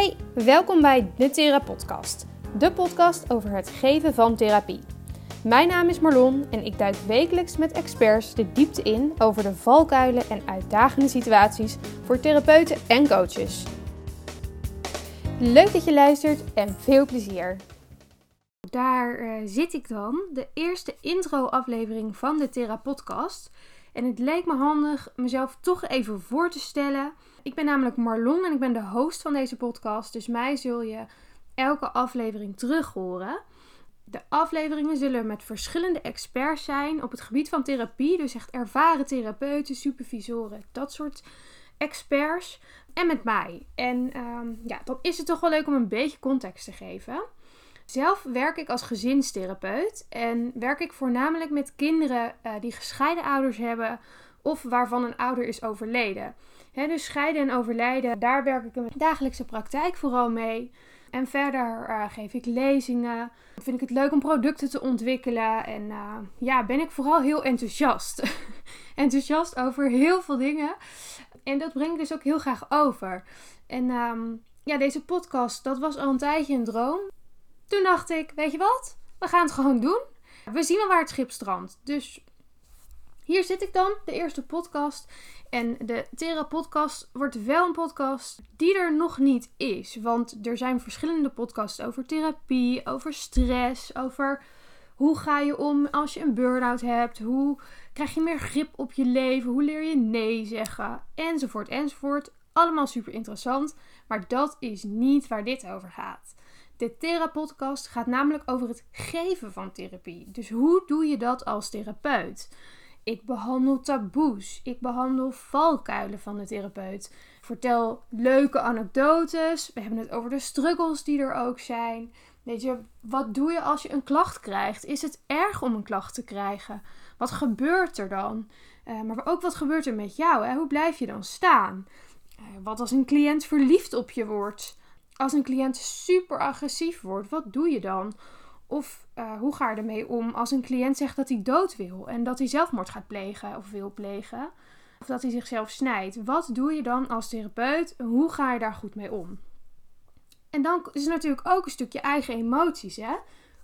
Hey, welkom bij de Thera Podcast, de podcast over het geven van therapie. Mijn naam is Marlon en ik duik wekelijks met experts de diepte in over de valkuilen en uitdagende situaties voor therapeuten en coaches. Leuk dat je luistert en veel plezier. Daar uh, zit ik dan, de eerste intro-aflevering van de Thera Podcast. En het leek me handig mezelf toch even voor te stellen. Ik ben namelijk Marlon en ik ben de host van deze podcast. Dus mij zul je elke aflevering terug horen. De afleveringen zullen met verschillende experts zijn op het gebied van therapie. Dus echt ervaren therapeuten, supervisoren, dat soort experts. En met mij. En um, ja, dan is het toch wel leuk om een beetje context te geven. Zelf werk ik als gezinstherapeut en werk ik voornamelijk met kinderen uh, die gescheiden ouders hebben of waarvan een ouder is overleden. dus scheiden en overlijden, daar werk ik in mijn dagelijkse praktijk vooral mee. En verder uh, geef ik lezingen. Vind ik het leuk om producten te ontwikkelen. En uh, ja, ben ik vooral heel enthousiast. enthousiast over heel veel dingen. En dat breng ik dus ook heel graag over. En um, ja, deze podcast, dat was al een tijdje een droom. Toen dacht ik, weet je wat? We gaan het gewoon doen. We zien wel waar het schip strandt. Dus hier zit ik dan, de eerste podcast. En de Thera podcast wordt wel een podcast die er nog niet is. Want er zijn verschillende podcasts over therapie, over stress, over hoe ga je om als je een burn-out hebt, hoe krijg je meer grip op je leven, hoe leer je nee zeggen, enzovoort, enzovoort. Allemaal super interessant, maar dat is niet waar dit over gaat. De Thera-podcast gaat namelijk over het geven van therapie. Dus hoe doe je dat als therapeut? Ik behandel taboes. Ik behandel valkuilen van de therapeut. Vertel leuke anekdotes. We hebben het over de struggles die er ook zijn. Weet je, wat doe je als je een klacht krijgt? Is het erg om een klacht te krijgen? Wat gebeurt er dan? Uh, maar ook wat gebeurt er met jou? Hè? Hoe blijf je dan staan? Uh, wat als een cliënt verliefd op je wordt? Als een cliënt super agressief wordt, wat doe je dan? Of uh, hoe ga je ermee om als een cliënt zegt dat hij dood wil en dat hij zelfmoord gaat plegen of wil plegen? Of dat hij zichzelf snijdt. Wat doe je dan als therapeut? Hoe ga je daar goed mee om? En dan is er natuurlijk ook een stukje eigen emoties. Hè?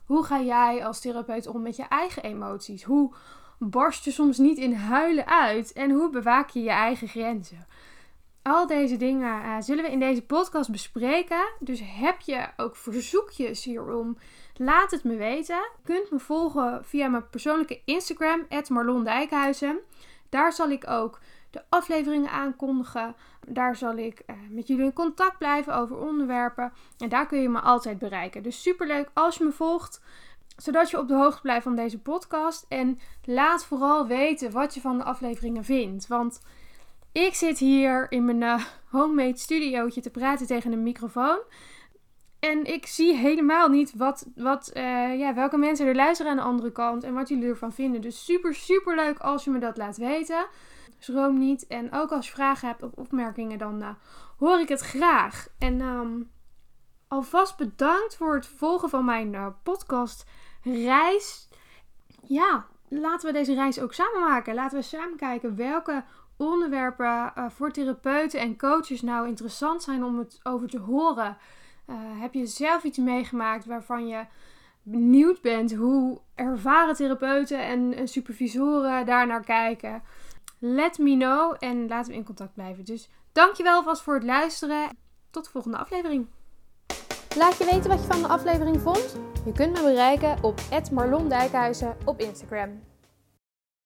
Hoe ga jij als therapeut om met je eigen emoties? Hoe barst je soms niet in huilen uit? En hoe bewaak je je eigen grenzen? Al deze dingen uh, zullen we in deze podcast bespreken. Dus heb je ook verzoekjes hierom? Laat het me weten. Je kunt me volgen via mijn persoonlijke Instagram, Marlon Dijkhuizen. Daar zal ik ook de afleveringen aankondigen. Daar zal ik uh, met jullie in contact blijven over onderwerpen. En daar kun je me altijd bereiken. Dus super leuk als je me volgt. Zodat je op de hoogte blijft van deze podcast. En laat vooral weten wat je van de afleveringen vindt. Want ik zit hier in mijn uh, homemade studiootje te praten tegen een microfoon. En ik zie helemaal niet wat, wat, uh, ja, welke mensen er luisteren aan de andere kant en wat jullie ervan vinden. Dus super, super leuk als je me dat laat weten. Schroom niet. En ook als je vragen hebt of opmerkingen, dan uh, hoor ik het graag. En um, alvast bedankt voor het volgen van mijn podcast reis. Ja, laten we deze reis ook samen maken. Laten we samen kijken welke onderwerpen voor therapeuten en coaches nou interessant zijn om het over te horen. Uh, heb je zelf iets meegemaakt waarvan je benieuwd bent hoe ervaren therapeuten en supervisoren daarnaar kijken? Let me know en laten we in contact blijven. Dus dankjewel vast voor het luisteren. Tot de volgende aflevering. Laat je weten wat je van de aflevering vond. Je kunt me bereiken op Marlon Dijkhuizen op Instagram.